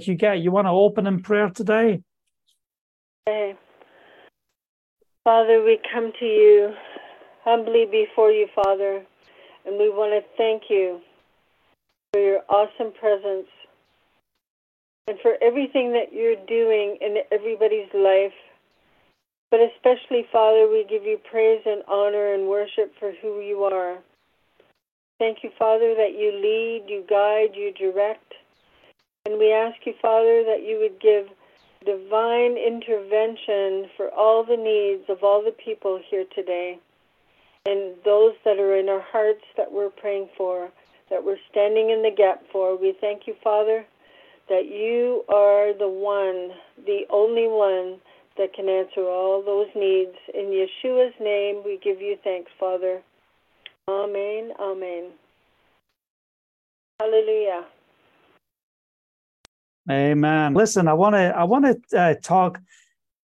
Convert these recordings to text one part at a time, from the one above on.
Huguette, you want to open in prayer today? Okay. Father, we come to you humbly before you, Father, and we want to thank you for your awesome presence and for everything that you're doing in everybody's life. But especially, Father, we give you praise and honor and worship for who you are. Thank you, Father, that you lead, you guide, you direct. And we ask you, Father, that you would give divine intervention for all the needs of all the people here today and those that are in our hearts that we're praying for, that we're standing in the gap for. We thank you, Father, that you are the one, the only one that can answer all those needs. In Yeshua's name, we give you thanks, Father. Amen. Amen. Hallelujah. Amen. Listen, I want to I want to uh, talk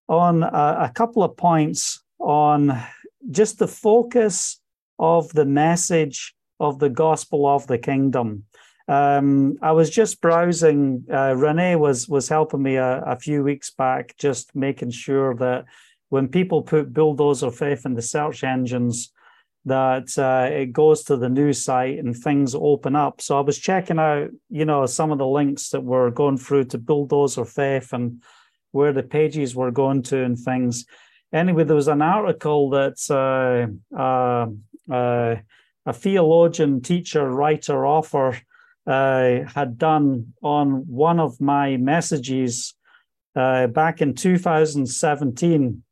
on a, a couple of points on just the focus of the message of the gospel of the kingdom. Um, I was just browsing. Uh, Renee was was helping me a, a, few weeks back, just making sure that when people put bulldozer faith in the search engines, that uh, it goes to the news site and things open up. So I was checking out, you know, some of the links that were going through to bulldozer faith and where the pages were going to and things. Anyway, there was an article that uh, uh, uh a theologian, teacher, writer, author uh, had done on one of my messages uh, back in 2017,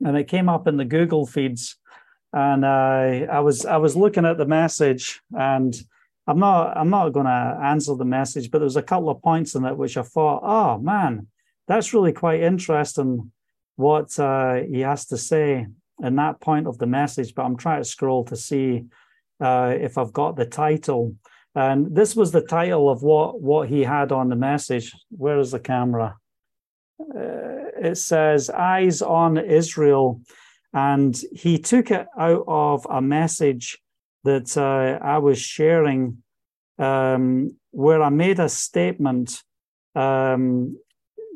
and it came up in the Google feeds. And uh, I was I was looking at the message, and I'm not I'm not going to answer the message, but there was a couple of points in it which I thought, oh man, that's really quite interesting what uh, he has to say in that point of the message. But I'm trying to scroll to see uh, if I've got the title. And this was the title of what, what he had on the message. Where is the camera? Uh, it says, Eyes on Israel. And he took it out of a message that uh, I was sharing um, where I made a statement um,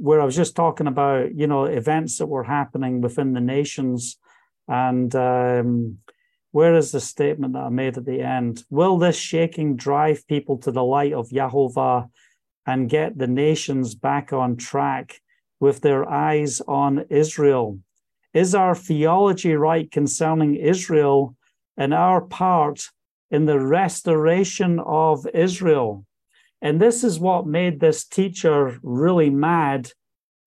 where I was just talking about, you know, events that were happening within the nations and um, where is the statement that I made at the end? Will this shaking drive people to the light of Yahovah and get the nations back on track with their eyes on Israel? Is our theology right concerning Israel and our part in the restoration of Israel? And this is what made this teacher really mad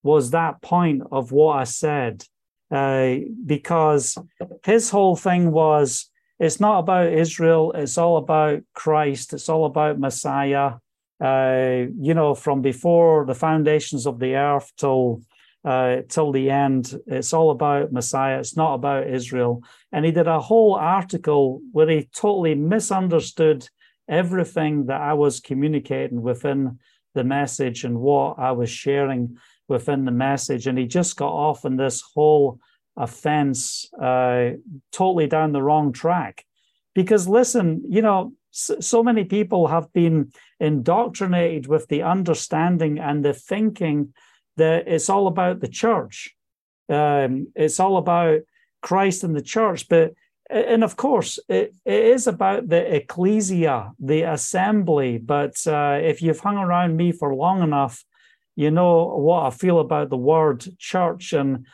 was that point of what I said. Uh, because his whole thing was it's not about Israel, it's all about Christ, it's all about Messiah. Uh, you know, from before the foundations of the earth till uh, till the end, it's all about Messiah. It's not about Israel. And he did a whole article where he totally misunderstood everything that I was communicating within the message and what I was sharing within the message. And he just got off in this whole offense uh, totally down the wrong track. Because listen, you know, so many people have been indoctrinated with the understanding and the thinking that it's all about the church. Um, it's all about Christ and the church. But and of course, it, it is about the ecclesia, the assembly. But uh, if you've hung around me for long enough, you know what I feel about the word church. And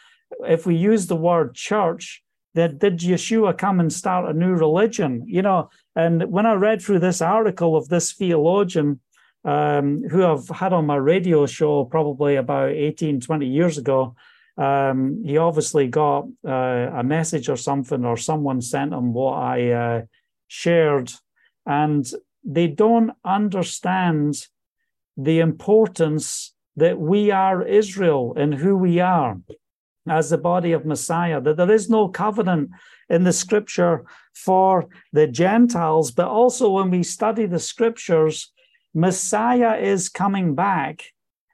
if we use the word church, that did Yeshua come and start a new religion? You know, and when I read through this article of this theologian, um, who I've had on my radio show probably about 18, 20 years ago, um, he obviously got uh, a message or something, or someone sent him what I uh, shared, and they don't understand the importance that we are Israel and who we are as the body of Messiah, that there is no covenant in the scripture for the Gentiles, but also when we study the scriptures, Messiah is coming back,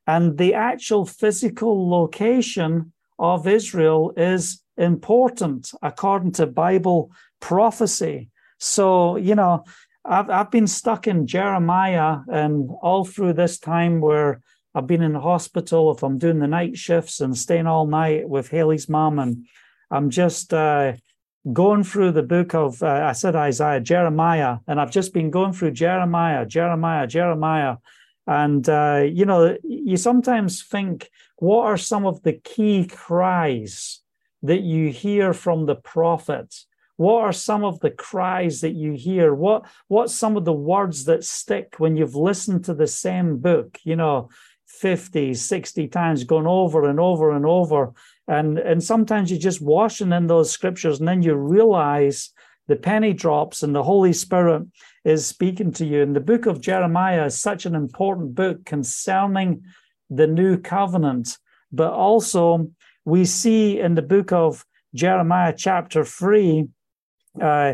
and the actual physical location of Israel is important according to Bible prophecy. So, you know, I've, I've been stuck in Jeremiah and all through this time where I've been in the hospital, if I'm doing the night shifts and staying all night with Haley's mom, and I'm just uh, going through the book of, uh, I said Isaiah, Jeremiah, and I've just been going through Jeremiah, Jeremiah, Jeremiah. And, uh, you know, you sometimes think, what are some of the key cries that you hear from the prophet? What are some of the cries that you hear? What what's some of the words that stick when you've listened to the same book, you know, 50, 60 times, going over and over and over? And, and sometimes you're just washing in those scriptures, and then you realize the penny drops and the Holy Spirit is speaking to you. And the book of Jeremiah is such an important book concerning the new covenant. But also, we see in the book of Jeremiah, chapter 3, uh,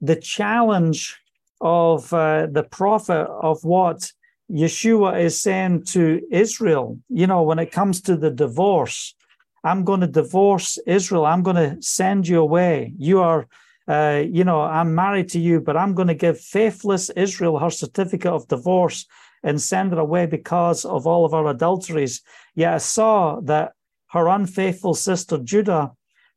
the challenge of uh, the prophet of what Yeshua is saying to Israel. You know, when it comes to the divorce, I'm going to divorce Israel. I'm going to send you away. You are, uh, you know, I'm married to you, but I'm going to give faithless Israel her certificate of divorce and send her away because of all of her adulteries. Yet I saw that her unfaithful sister Judah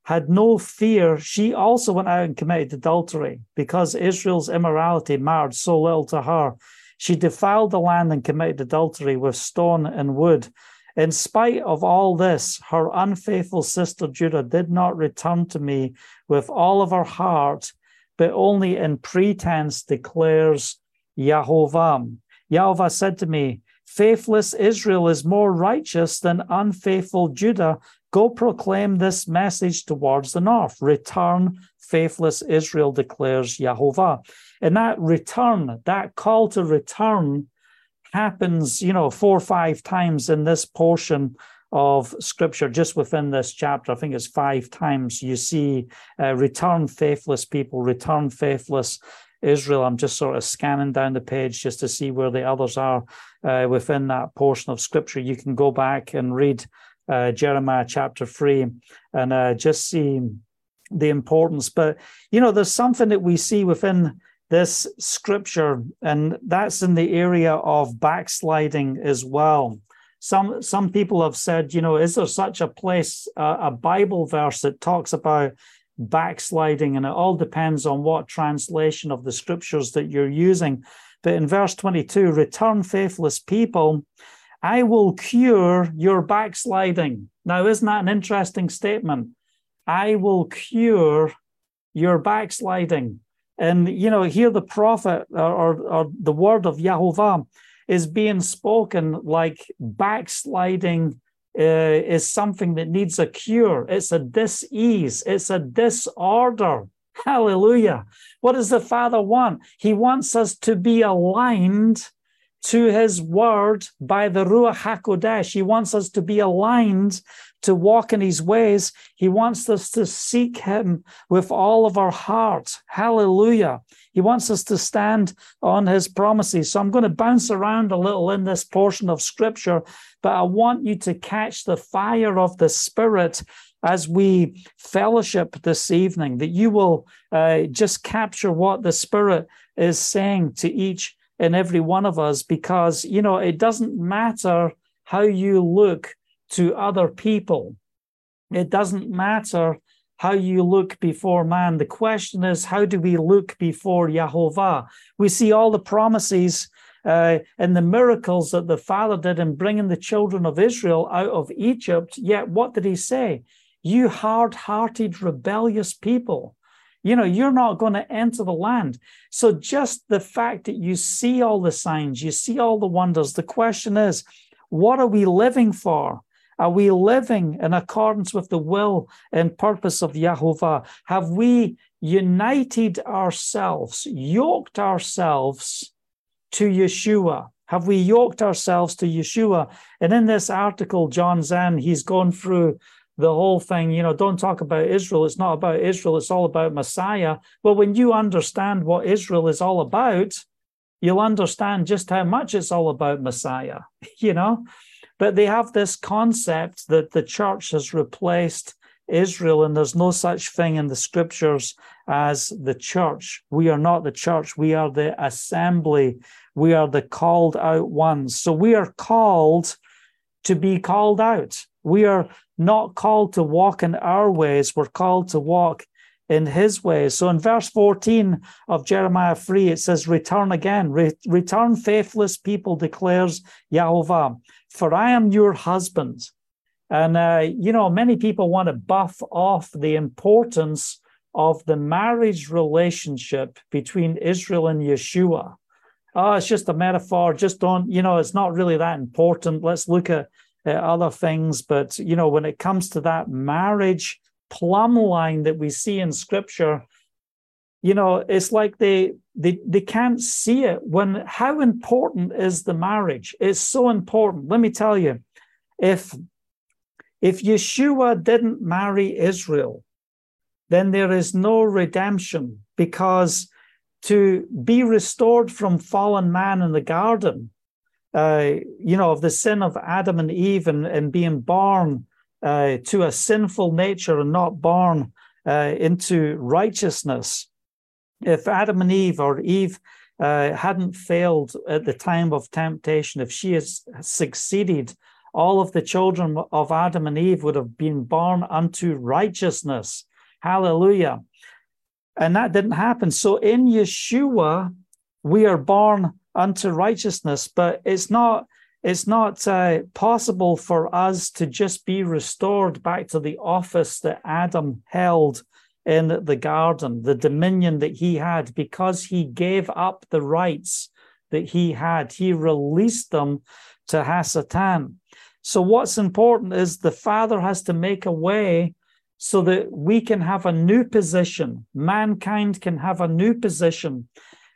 had no fear. She also went out and committed adultery because Israel's immorality mattered so little to her. She defiled the land and committed adultery with stone and wood. In spite of all this, her unfaithful sister Judah did not return to me with all of her heart, but only in pretense declares Yahovah. Yahovah said to me, Faithless Israel is more righteous than unfaithful Judah. Go proclaim this message towards the north. Return, faithless Israel, declares Yahovah. And that return, that call to return, happens, you know, four or five times in this portion of scripture, just within this chapter. I think it's five times you see uh, return faithless people, return faithless Israel. I'm just sort of scanning down the page just to see where the others are uh, within that portion of scripture. You can go back and read uh, Jeremiah chapter 3 and uh, just see the importance. But, you know, there's something that we see within this scripture, and that's in the area of backsliding as well. Some some people have said, you know, is there such a place, uh, a Bible verse that talks about backsliding? And it all depends on what translation of the scriptures that you're using. But in verse 22, return faithless people, I will cure your backsliding. Now, isn't that an interesting statement? I will cure your backsliding. And, you know, here the prophet or, or, or the word of Yahovah is being spoken like backsliding uh, is something that needs a cure. It's a dis-ease. It's a disorder. Hallelujah. What does the Father want? He wants us to be aligned to his word by the Ruach HaKodesh. He wants us to be aligned to walk in his ways. He wants us to seek him with all of our heart. Hallelujah. He wants us to stand on his promises. So I'm going to bounce around a little in this portion of scripture, but I want you to catch the fire of the Spirit as we fellowship this evening, that you will uh, just capture what the Spirit is saying to each and every one of us, because, you know, it doesn't matter how you look to other people. It doesn't matter how you look before man. The question is, how do we look before Yahovah? We see all the promises uh, and the miracles that the Father did in bringing the children of Israel out of Egypt. Yet, what did he say? You hard hearted, rebellious people. You know, you're not going to enter the land. So, just the fact that you see all the signs, you see all the wonders, the question is, what are we living for? Are we living in accordance with the will and purpose of Yahovah? Have we united ourselves, yoked ourselves to Yeshua? Have we yoked ourselves to Yeshua? And in this article, John Zan, he's gone through the whole thing, you know, don't talk about Israel. It's not about Israel. It's all about Messiah. Well, when you understand what Israel is all about, you'll understand just how much it's all about Messiah, you know? But they have this concept that the church has replaced Israel, and there's no such thing in the scriptures as the church. We are not the church, we are the assembly, we are the called out ones. So we are called to be called out. We are not called to walk in our ways, we're called to walk in his ways. So in verse 14 of Jeremiah 3, it says, Return again, Re- return, faithless people, declares Yahovah, for I am your husband. And, uh, you know, many people want to buff off the importance of the marriage relationship between Israel and Yeshua. Oh, it's just a metaphor. Just don't, you know, it's not really that important. Let's look at uh, other things. But, you know, when it comes to that marriage plumb line that we see in scripture, you know, it's like they they they can't see it when how important is the marriage? It's so important. Let me tell you, if if Yeshua didn't marry Israel, then there is no redemption because to be restored from fallen man in the garden, uh, you know, of the sin of Adam and Eve and, and being born uh, to a sinful nature and not born uh, into righteousness. If Adam and Eve or Eve uh, hadn't failed at the time of temptation, if she has succeeded, all of the children of Adam and Eve would have been born unto righteousness. Hallelujah. And that didn't happen. So in Yeshua, we are born unto righteousness, but it's not it's not uh, possible for us to just be restored back to the office that Adam held in the garden, the dominion that he had, because he gave up the rights that he had. He released them to Hasatan. So, what's important is the Father has to make a way so that we can have a new position. Mankind can have a new position.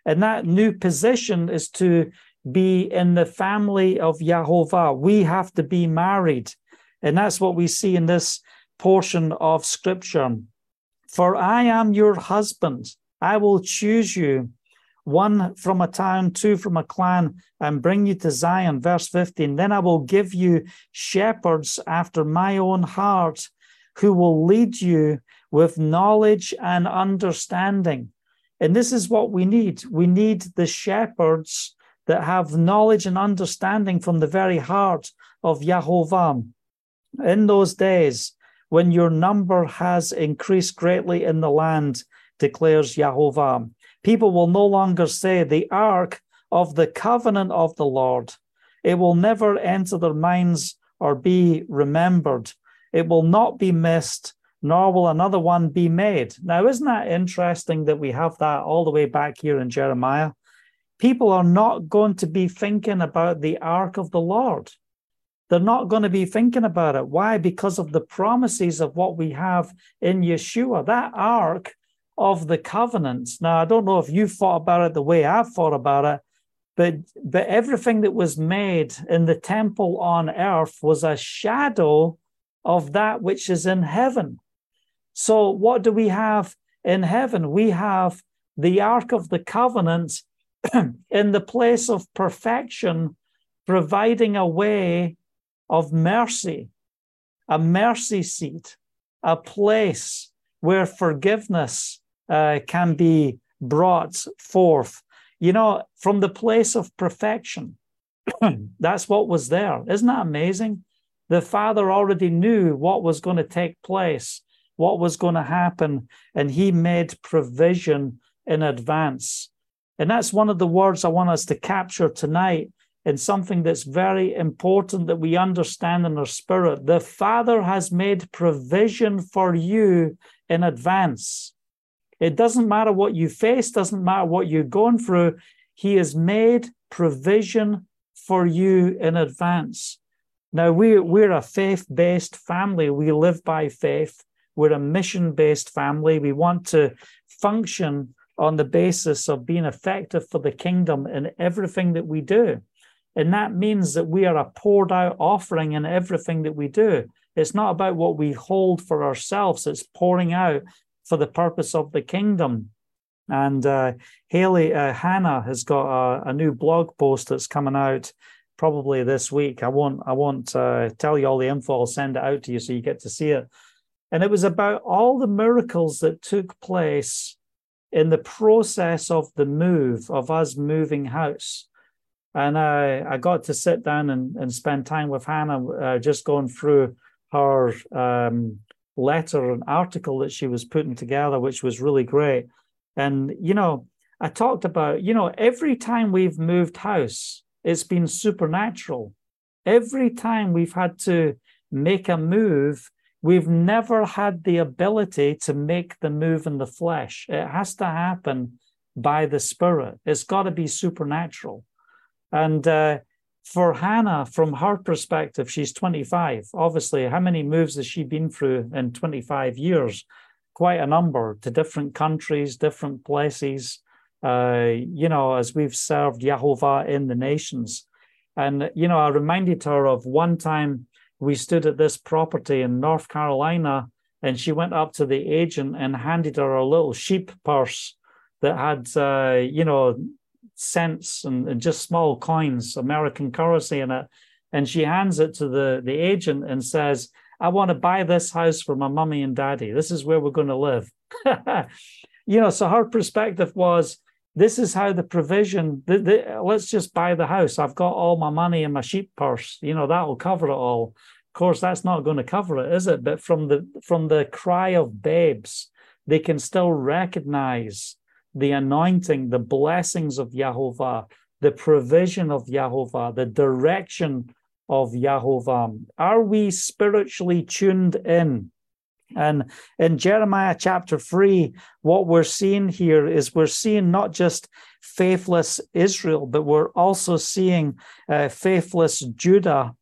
And that new position is to be in the family of Yahovah. We have to be married. And that's what we see in this portion of scripture. For I am your husband. I will choose you, one from a town, two from a clan, and bring you to Zion. Verse 15. Then I will give you shepherds after my own heart who will lead you with knowledge and understanding. And this is what we need. We need the shepherds that have knowledge and understanding from the very heart of Yahovah. In those days, when your number has increased greatly in the land, declares Yahovah, people will no longer say, The ark of the covenant of the Lord. It will never enter their minds or be remembered. It will not be missed, nor will another one be made. Now, isn't that interesting that we have that all the way back here in Jeremiah? People are not going to be thinking about the ark of the Lord. They're not going to be thinking about it. Why? Because of the promises of what we have in Yeshua. That ark of the covenants. Now, I don't know if you thought about it the way I've thought about it, but but everything that was made in the temple on earth was a shadow of that which is in heaven. So, what do we have in heaven? We have the Ark of the Covenant in the place of perfection, providing a way of mercy, a mercy seat, a place where forgiveness uh, can be brought forth. You know, from the place of perfection. That's what was there. Isn't that amazing? The Father already knew what was going to take place, what was going to happen, and He made provision in advance. And that's one of the words I want us to capture tonight in something that's very important that we understand in our spirit. The Father has made provision for you in advance. It doesn't matter what you face, doesn't matter what you're going through. He has made provision for you in advance. Now, we, we're a faith based family. We live by faith. We're a mission based family. We want to function on the basis of being effective for the kingdom in everything that we do. And that means that we are a poured out offering in everything that we do. It's not about what we hold for ourselves, it's pouring out for the purpose of the kingdom. And uh, Haley uh, Hannah has got a, a, new blog post that's coming out probably this week. I won't I won't uh, tell you all the info. I'll send it out to you so you get to see it. And it was about all the miracles that took place in the process of the move of us moving house. And I, I got to sit down and, and spend time with Hannah, uh, just going through her um, letter and article that she was putting together, which was really great. And, you know, I talked about, you know, every time we've moved house, it's been supernatural. Every time we've had to make a move, we've never had the ability to make the move in the flesh. It has to happen by the Spirit. It's got to be supernatural. And uh, for Hannah, from her perspective, she's 25. Obviously, how many moves has she been through in 25 years? Quite a number to different countries, different places. Uh, you know, as we've served Yahovah in the nations. And, you know, I reminded her of one time we stood at this property in North Carolina and she went up to the agent and handed her a little sheep purse that had, uh, you know, cents and, and, just small coins, American currency in it. And she hands it to the, the agent and says, I want to buy this house for my mummy and daddy. This is where we're going to live. you know, so her perspective was, this is how the provision, the, the, let's just buy the house. I've got all my money in my sheep purse. You know, that'll cover it all. Of course, that's not going to cover it, is it? But from the from the cry of babes, they can still recognize the anointing, the blessings of Yahovah, the provision of Yahovah, the direction of Yahovah. Are we spiritually tuned in? And in Jeremiah chapter 3, what we're seeing here is we're seeing not just faithless Israel, but we're also seeing uh, faithless Judah.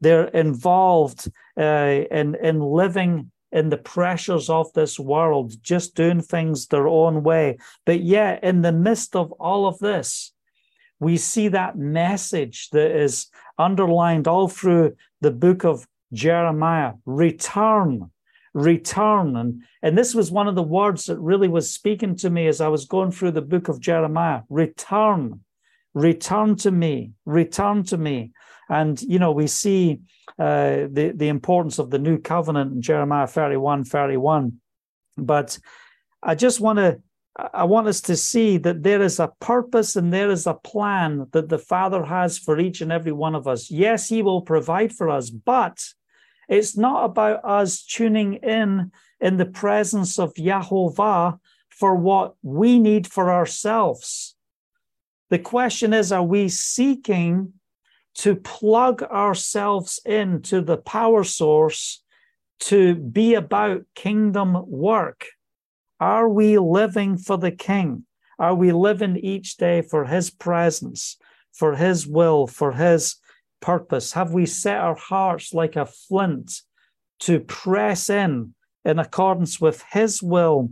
They're involved uh, in, in living in the pressures of this world, just doing things their own way. But yet, in the midst of all of this, we see that message that is underlined all through the book of Jeremiah return, return. And, and this was one of the words that really was speaking to me as I was going through the book of Jeremiah return, return to me, return to me. And, you know, we see uh, the, the importance of the new covenant in Jeremiah 31, 31. But I just want to, I want us to see that there is a purpose and there is a plan that the Father has for each and every one of us. Yes, He will provide for us, but it's not about us tuning in in the presence of Yahovah for what we need for ourselves. The question is, are we seeking to plug ourselves into the power source to be about kingdom work? Are we living for the King? Are we living each day for His presence, for His will, for His purpose? Have we set our hearts like a flint to press in in accordance with His will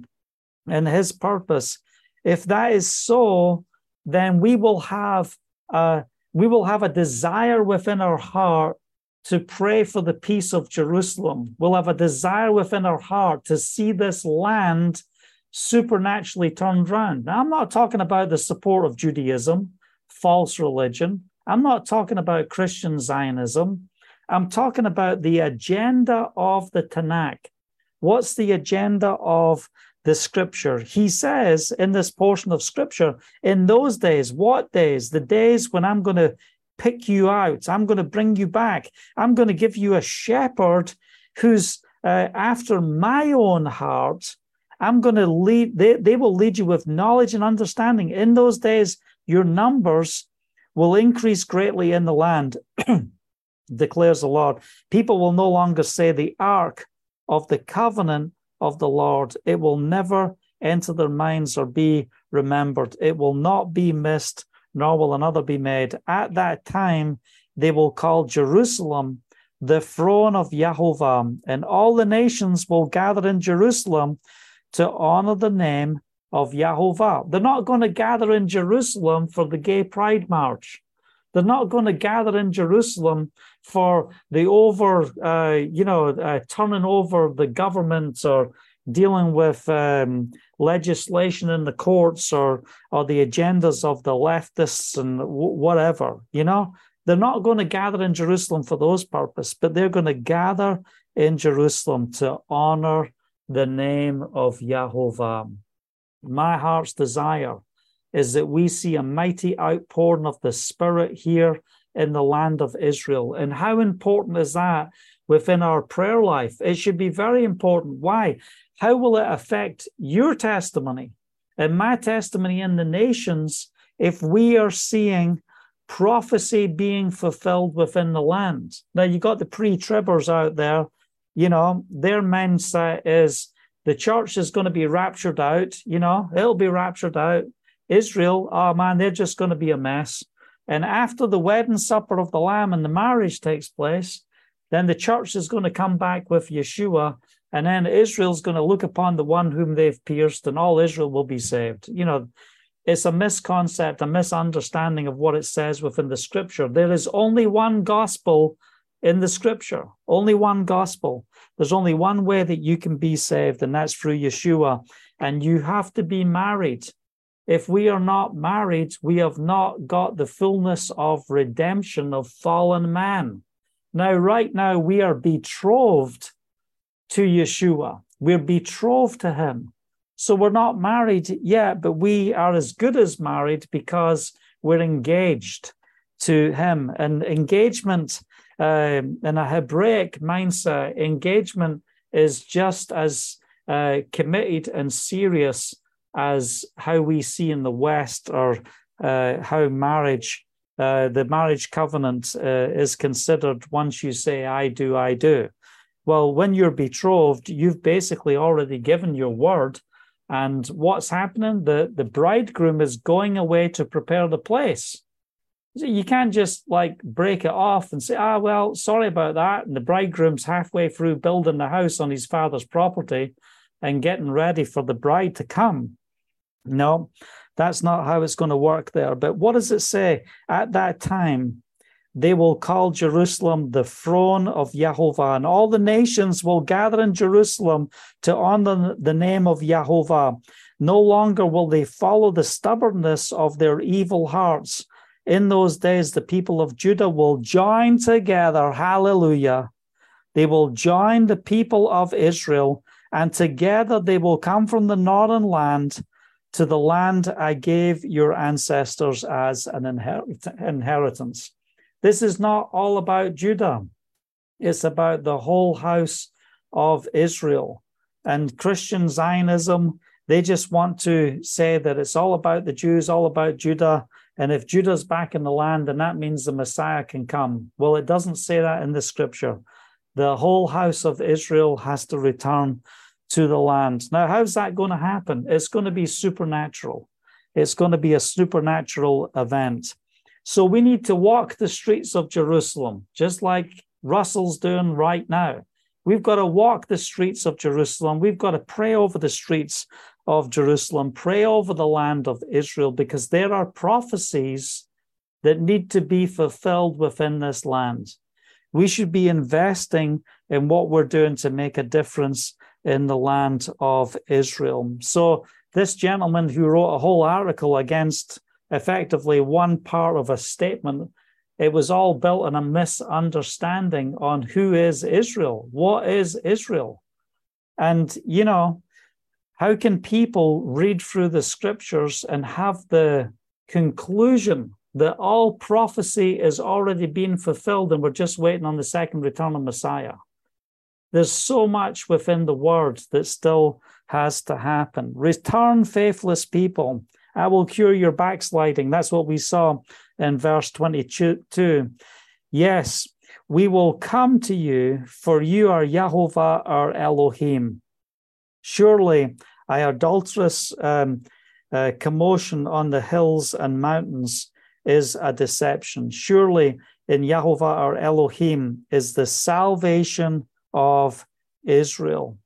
and His purpose? If that is so, then we will have a we will have a desire within our heart to pray for the peace of Jerusalem. We'll have a desire within our heart to see this land supernaturally turned around. Now, I'm not talking about the support of Judaism, false religion. I'm not talking about Christian Zionism. I'm talking about the agenda of the Tanakh. What's the agenda of the scripture. He says in this portion of scripture, in those days, what days? The days when I'm going to pick you out, I'm going to bring you back, I'm going to give you a shepherd who's uh, after my own heart. I'm going to lead, they, they will lead you with knowledge and understanding. In those days, your numbers will increase greatly in the land, declares the Lord. People will no longer say the ark of the covenant of the Lord. It will never enter their minds or be remembered. It will not be missed, nor will another be made. At that time, they will call Jerusalem the throne of Yahovah, and all the nations will gather in Jerusalem to honor the name of Yahovah. They're not going to gather in Jerusalem for the gay pride march. They're not going to gather in Jerusalem for the over, uh, you know, uh, turning over the government or dealing with um, legislation in the courts or or the agendas of the leftists and w- whatever. You know, they're not going to gather in Jerusalem for those purposes, but they're going to gather in Jerusalem to honor the name of Yahovah. My heart's desire is that we see a mighty outpouring of the Spirit here in the land of Israel. And how important is that within our prayer life? It should be very important. Why? How will it affect your testimony and my testimony in the nations if we are seeing prophecy being fulfilled within the land? Now, you got the pre tribbers out there, you know, their mindset is the church is going to be raptured out, you know, it'll be raptured out. Israel, oh man, they're just going to be a mess. And after the wedding supper of the Lamb and the marriage takes place, then the church is going to come back with Yeshua, and then Israel's going to look upon the one whom they've pierced, and all Israel will be saved. You know, it's a misconcept, a misunderstanding of what it says within the scripture. There is only one gospel in the scripture, only one gospel. There's only one way that you can be saved, and that's through Yeshua. And you have to be married. If we are not married, we have not got the fullness of redemption of fallen man. Now, right now, we are betrothed to Yeshua. We're betrothed to him. So we're not married yet, but we are as good as married because we're engaged to him. And engagement um, in a Hebraic mindset, engagement is just as uh, committed and serious as how we see in the West or uh, how marriage, uh, the marriage covenant uh, is considered once you say, I do, I do. Well, when you're betrothed, you've basically already given your word. And what's happening? The, the bridegroom is going away to prepare the place. You can't just like break it off and say, ah, well, sorry about that. And the bridegroom's halfway through building the house on his father's property and getting ready for the bride to come. No, that's not how it's going to work there. But what does it say? At that time, they will call Jerusalem the throne of Jehovah, and all the nations will gather in Jerusalem to honor the name of Jehovah. No longer will they follow the stubbornness of their evil hearts in those days, the people of Judah will join together. Hallelujah. They will join the people of Israel, and together they will come from the northern land to the land I gave your ancestors as an inheritance. This is not all about Judah, it's about the whole house of Israel. And Christian Zionism, they just want to say that it's all about the Jews, all about Judah, and if Judah's back in the land, then that means the Messiah can come. Well, it doesn't say that in the scripture. The whole house of Israel has to return to the land. Now, how's that going to happen? It's going to be supernatural. It's going to be a supernatural event. So we need to walk the streets of Jerusalem, just like Russell's doing right now. We've got to walk the streets of Jerusalem. We've got to pray over the streets of Jerusalem, pray over the land of Israel, because there are prophecies that need to be fulfilled within this land. We should be investing in what we're doing to make a difference in the land of Israel. So, this gentleman who wrote a whole article against effectively one part of a statement, it was all built on a misunderstanding on who is Israel, what is Israel. And, you know, how can people read through the scriptures and have the conclusion that all prophecy is already being fulfilled and we're just waiting on the second return of Messiah? There's so much within the word that still has to happen. Return, faithless people. I will cure your backsliding. That's what we saw in verse 22. Yes, we will come to you, for you are Yahovah our Elohim. Surely, I adulterous um, uh, commotion on the hills and mountains is a deception. Surely, in Yahovah our Elohim is the salvation of Israel.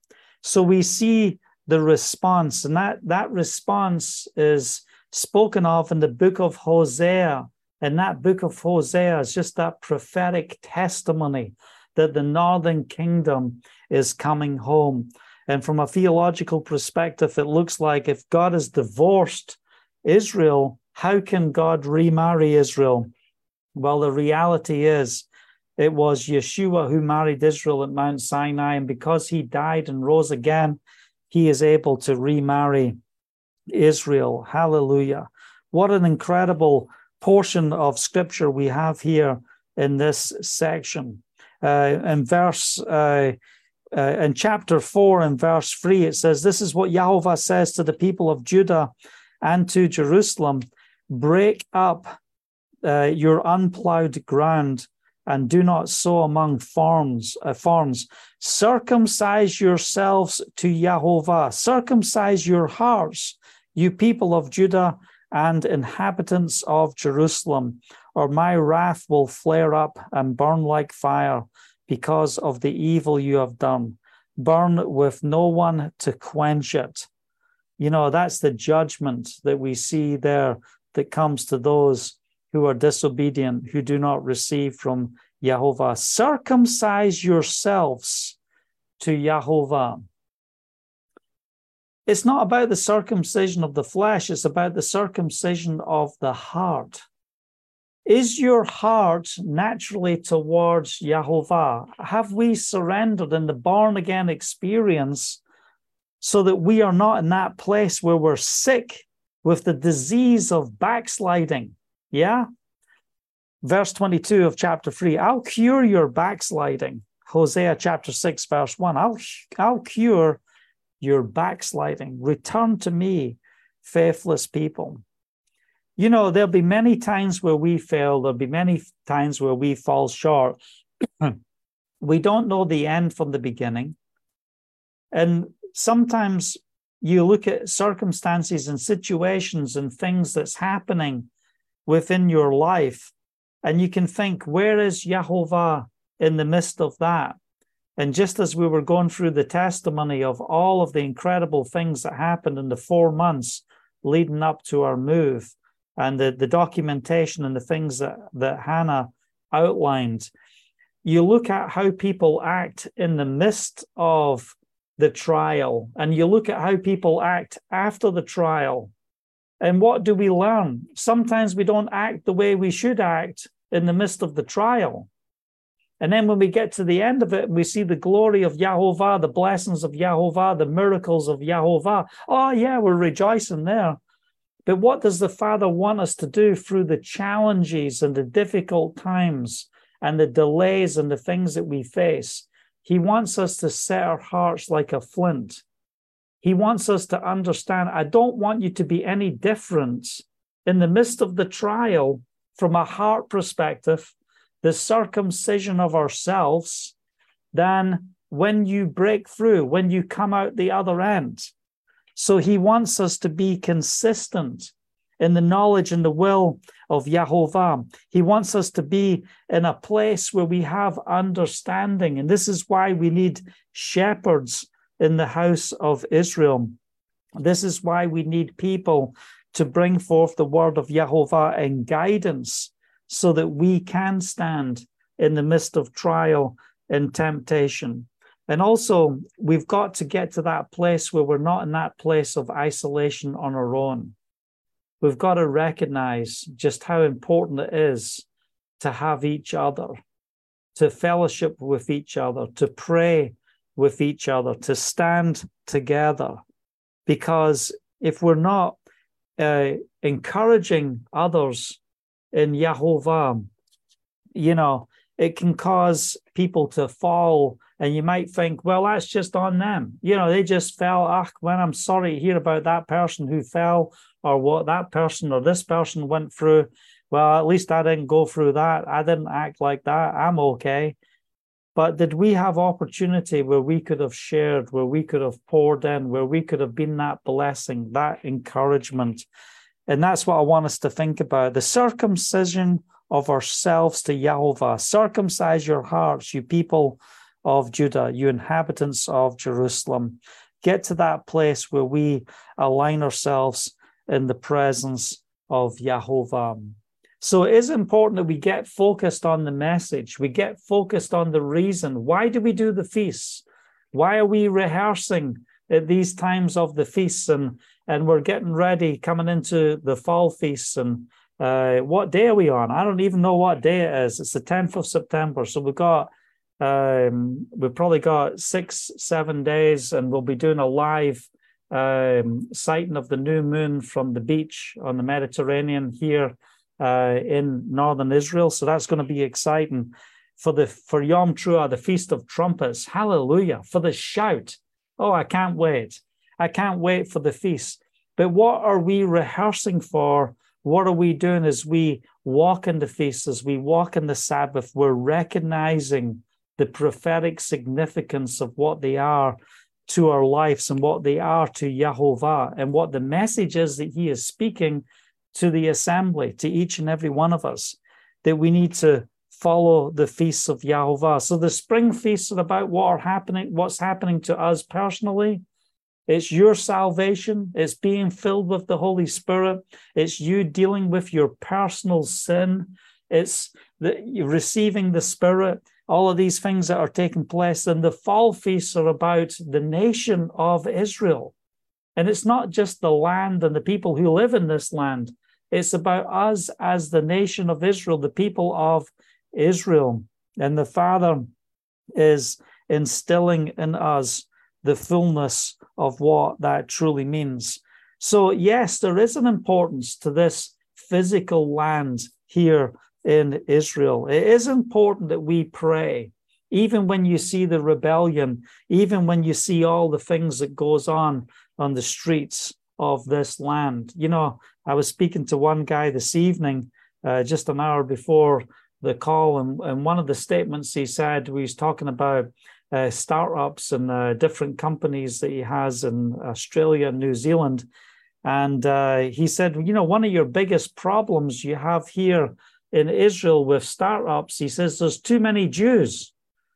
So we see the response, and that, that response is spoken of in the book of Hosea. And that book of Hosea is just that prophetic testimony that the northern kingdom is coming home. And from a theological perspective, it looks like if God has divorced Israel, how can God remarry Israel? Well, the reality is it was Yeshua who married Israel at Mount Sinai. And because he died and rose again, he is able to remarry Israel. Hallelujah. What an incredible portion of scripture we have here in this section. Uh, in verse uh, uh, in chapter 4 and verse 3, it says, This is what Yahweh says to the people of Judah and to Jerusalem break up uh, your unplowed ground and do not sow among farms, uh. Circumcise yourselves to Yahweh. Circumcise your hearts, you people of Judah and inhabitants of Jerusalem, or my wrath will flare up and burn like fire because of the evil you have done. Burn with no one to quench it. You know, that's the judgment that we see there that comes to those who are disobedient, who do not receive from Jehovah. Circumcise yourselves to Jehovah. It's not about the circumcision of the flesh, it's about the circumcision of the heart. Is your heart naturally towards Jehovah? Have we surrendered in the born again experience so that we are not in that place where we're sick with the disease of backsliding? Yeah. Verse 22 of chapter 3 I'll cure your backsliding. Hosea chapter 6, verse 1 I'll, I'll cure your backsliding. Return to me, faithless people. You know, there'll be many times where we fail, there'll be many times where we fall short. we don't know the end from the beginning. And sometimes you look at circumstances and situations and things that's happening within your life, and you can think, where is Jehovah in the midst of that? And just as we were going through the testimony of all of the incredible things that happened in the four months leading up to our move, and the, the documentation and the things that, that Hannah outlined, you look at how people act in the midst of the trial, and you look at how people act after the trial. And what do we learn? Sometimes we don't act the way we should act in the midst of the trial. And then when we get to the end of it, we see the glory of Yahovah, the blessings of Yahovah, the miracles of Yahovah, Oh, yeah, we're rejoicing there. But what does the Father want us to do through the challenges and the difficult times and the delays and the things that we face? He wants us to set our hearts like a flint. He wants us to understand I don't want you to be any different in the midst of the trial from a heart perspective the circumcision of ourselves than when you break through, when you come out the other end. So he wants us to be consistent in the knowledge and the will of Yahovah. He wants us to be in a place where we have understanding. And this is why we need shepherds in the house of Israel. This is why we need people to bring forth the word of Yahovah in guidance so that we can stand in the midst of trial and temptation. And also, we've got to get to that place where we're not in that place of isolation on our own. We've got to recognize just how important it is to have each other, to fellowship with each other, to pray with each other, to stand together. Because if we're not uh, encouraging others in Yahovah, you know, it can cause people to fall. And you might think, well, that's just on them. You know, they just fell. Ah, when I'm sorry to hear about that person who fell or what that person or this person went through. Well, at least I didn't go through that. I didn't act like that. I'm okay. But did we have opportunity where we could have shared, where we could have poured in, where we could have been that blessing, that encouragement? And that's what I want us to think about the circumcision of ourselves to Jehovah. Circumcise your hearts, you people of Judah, you inhabitants of Jerusalem. Get to that place where we align ourselves in the presence of Jehovah. So it is important that we get focused on the message. We get focused on the reason. Why do we do the feasts? Why are we rehearsing at these times of the feasts and and we're getting ready coming into the fall feasts and uh, what day are we on? I don't even know what day it is. It's the 10th of September. So we've got um, we've probably got six, seven days, and we'll be doing a live um, sighting of the new moon from the beach on the Mediterranean here uh, in northern Israel. So that's going to be exciting for the for Yom Teruah, the Feast of Trumpets. Hallelujah! For the shout. Oh, I can't wait. I can't wait for the feast. But what are we rehearsing for? What are we doing as we walk in the feast, as we walk in the Sabbath? We're recognizing the prophetic significance of what they are to our lives and what they are to Yahovah and what the message is that he is speaking to the assembly, to each and every one of us, that we need to follow the feasts of Yahovah. So the spring feasts are about what are happening, what's happening to us personally. It's your salvation. It's being filled with the Holy Spirit. It's you dealing with your personal sin. It's the, receiving the Spirit. All of these things that are taking place. And the fall feasts are about the nation of Israel. And it's not just the land and the people who live in this land. It's about us as the nation of Israel, the people of Israel. And the Father is instilling in us the fullness of what that truly means. So, yes, there is an importance to this physical land here in Israel. It is important that we pray, even when you see the rebellion, even when you see all the things that goes on on the streets of this land. You know, I was speaking to one guy this evening, uh, just an hour before the call, and, and one of the statements he said, we was talking about uh, startups and uh, different companies that he has in Australia and New Zealand. And uh, he said, you know, one of your biggest problems you have here in Israel with startups, he says, there's too many Jews.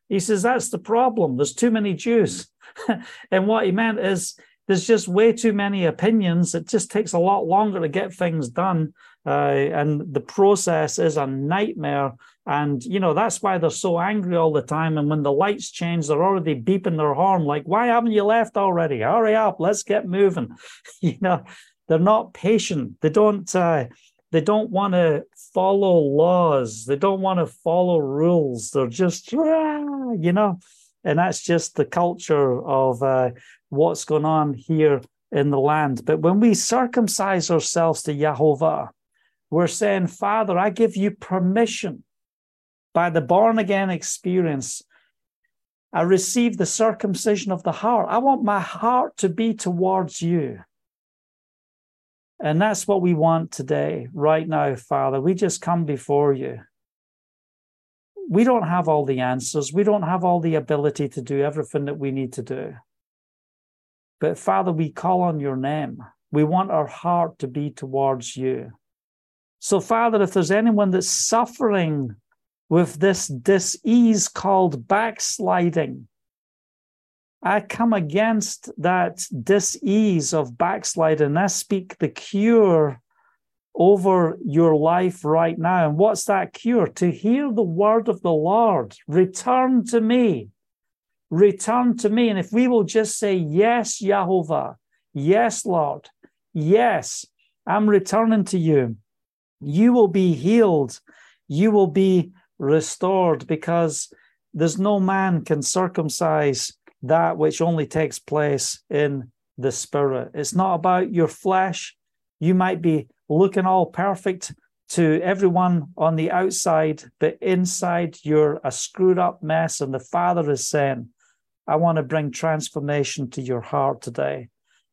He says, that's the problem. There's too many Jews. and what he meant is there's just way too many opinions. It just takes a lot longer to get things done. Uh, and the process is a nightmare and, you know, that's why they're so angry all the time. And when the lights change, they're already beeping their horn, like, why haven't you left already? Hurry up, let's get moving. you know, they're not patient. They don't, uh, they don't want to follow laws. They don't want to follow rules. They're just, you know, and that's just the culture of uh, what's going on here in the land. But when we circumcise ourselves to Yahovah, we're saying, Father, I give you permission by the born again experience, I receive the circumcision of the heart. I want my heart to be towards you. And that's what we want today, right now, Father. We just come before you. We don't have all the answers. We don't have all the ability to do everything that we need to do. But Father, we call on your name. We want our heart to be towards you. So, Father, if there's anyone that's suffering with this disease called backsliding. I come against that disease of backsliding. I speak the cure over your life right now. And what's that cure? To hear the word of the Lord. Return to me. Return to me. And if we will just say, Yes, Yahovah, yes, Lord, yes, I'm returning to you, you will be healed. You will be restored because there's no man can circumcise that which only takes place in the spirit. It's not about your flesh. You might be looking all perfect to everyone on the outside, but inside you're a screwed up mess. And the Father is saying, I want to bring transformation to your heart today.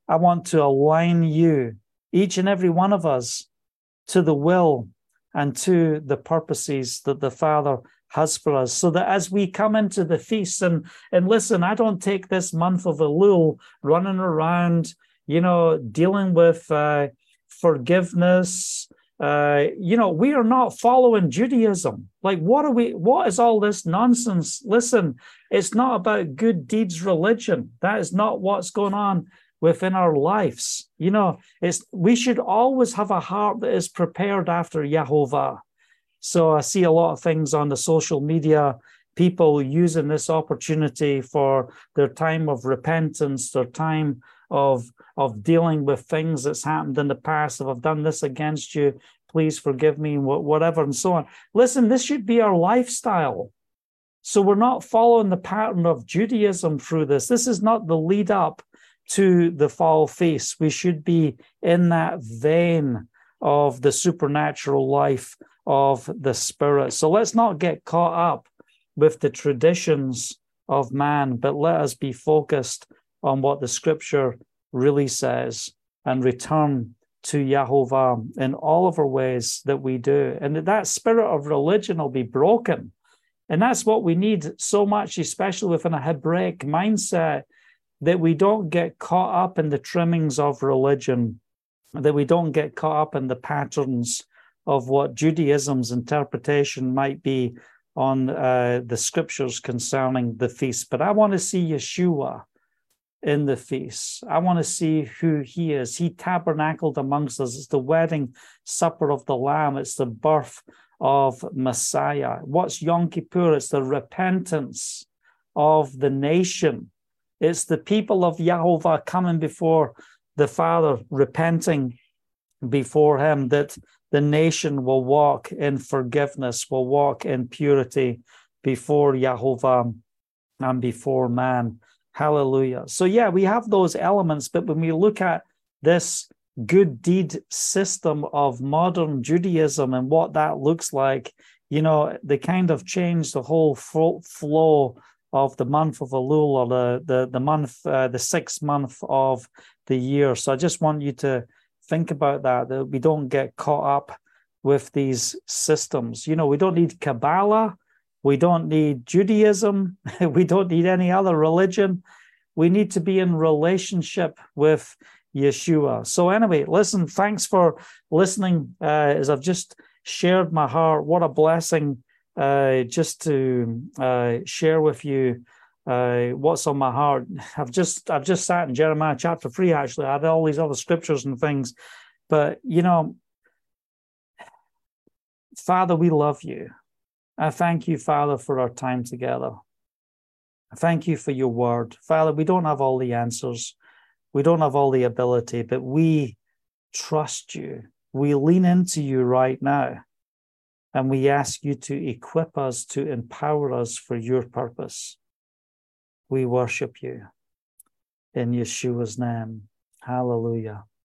I want to align you, each and every one of us, to the will and to the purposes that the Father has for us. So that as we come into the feast, and, and listen, I don't take this month of Elul running around, you know, dealing with uh, forgiveness. Uh, you know, we are not following Judaism. Like, what are we? What is all this nonsense? Listen, it's not about good deeds religion. That is not what's going on within our lives. You know, it's we should always have a heart that is prepared after Yahovah. So I see a lot of things on the social media, people using this opportunity for their time of repentance, their time of of dealing with things that's happened in the past. If I've done this against you, please forgive me, whatever, and so on. Listen, this should be our lifestyle. So we're not following the pattern of Judaism through this. This is not the lead up to the fall feast. We should be in that vein of the supernatural life of the Spirit. So let's not get caught up with the traditions of man, but let us be focused on what the scripture really says and return to Yahovah in all of our ways that we do. And that spirit of religion will be broken. And that's what we need so much, especially within a Hebraic mindset, that we don't get caught up in the trimmings of religion, that we don't get caught up in the patterns of what Judaism's interpretation might be on uh, the scriptures concerning the feast. But I want to see Yeshua in the feast. I want to see who he is. He tabernacled amongst us. It's the wedding supper of the Lamb, it's the birth of Messiah. What's Yom Kippur? It's the repentance of the nation. It's the people of Yahovah coming before the Father, repenting before Him, that the nation will walk in forgiveness, will walk in purity before Yahovah and before man. Hallelujah. So, yeah, we have those elements, but when we look at this good deed system of modern Judaism and what that looks like, you know, they kind of change the whole flow of the month of Elul or the the, the month, uh, the sixth month of the year. So I just want you to think about that, that we don't get caught up with these systems. You know, we don't need Kabbalah we don't need Judaism. we don't need any other religion. We need to be in relationship with Yeshua. So, anyway, listen, thanks for listening. Uh, as I've just shared my heart, what a blessing uh, just to uh, share with you uh, what's on my heart. I've just I've just sat in Jeremiah chapter three. Actually, I had all these other scriptures and things, but you know, Father, we love you. I thank you, Father, for our time together. I thank you for your word. Father, we don't have all the answers, we don't have all the ability, but we trust you. We lean into you right now. And we ask you to equip us, to empower us for your purpose. We worship you in Yeshua's name. Hallelujah.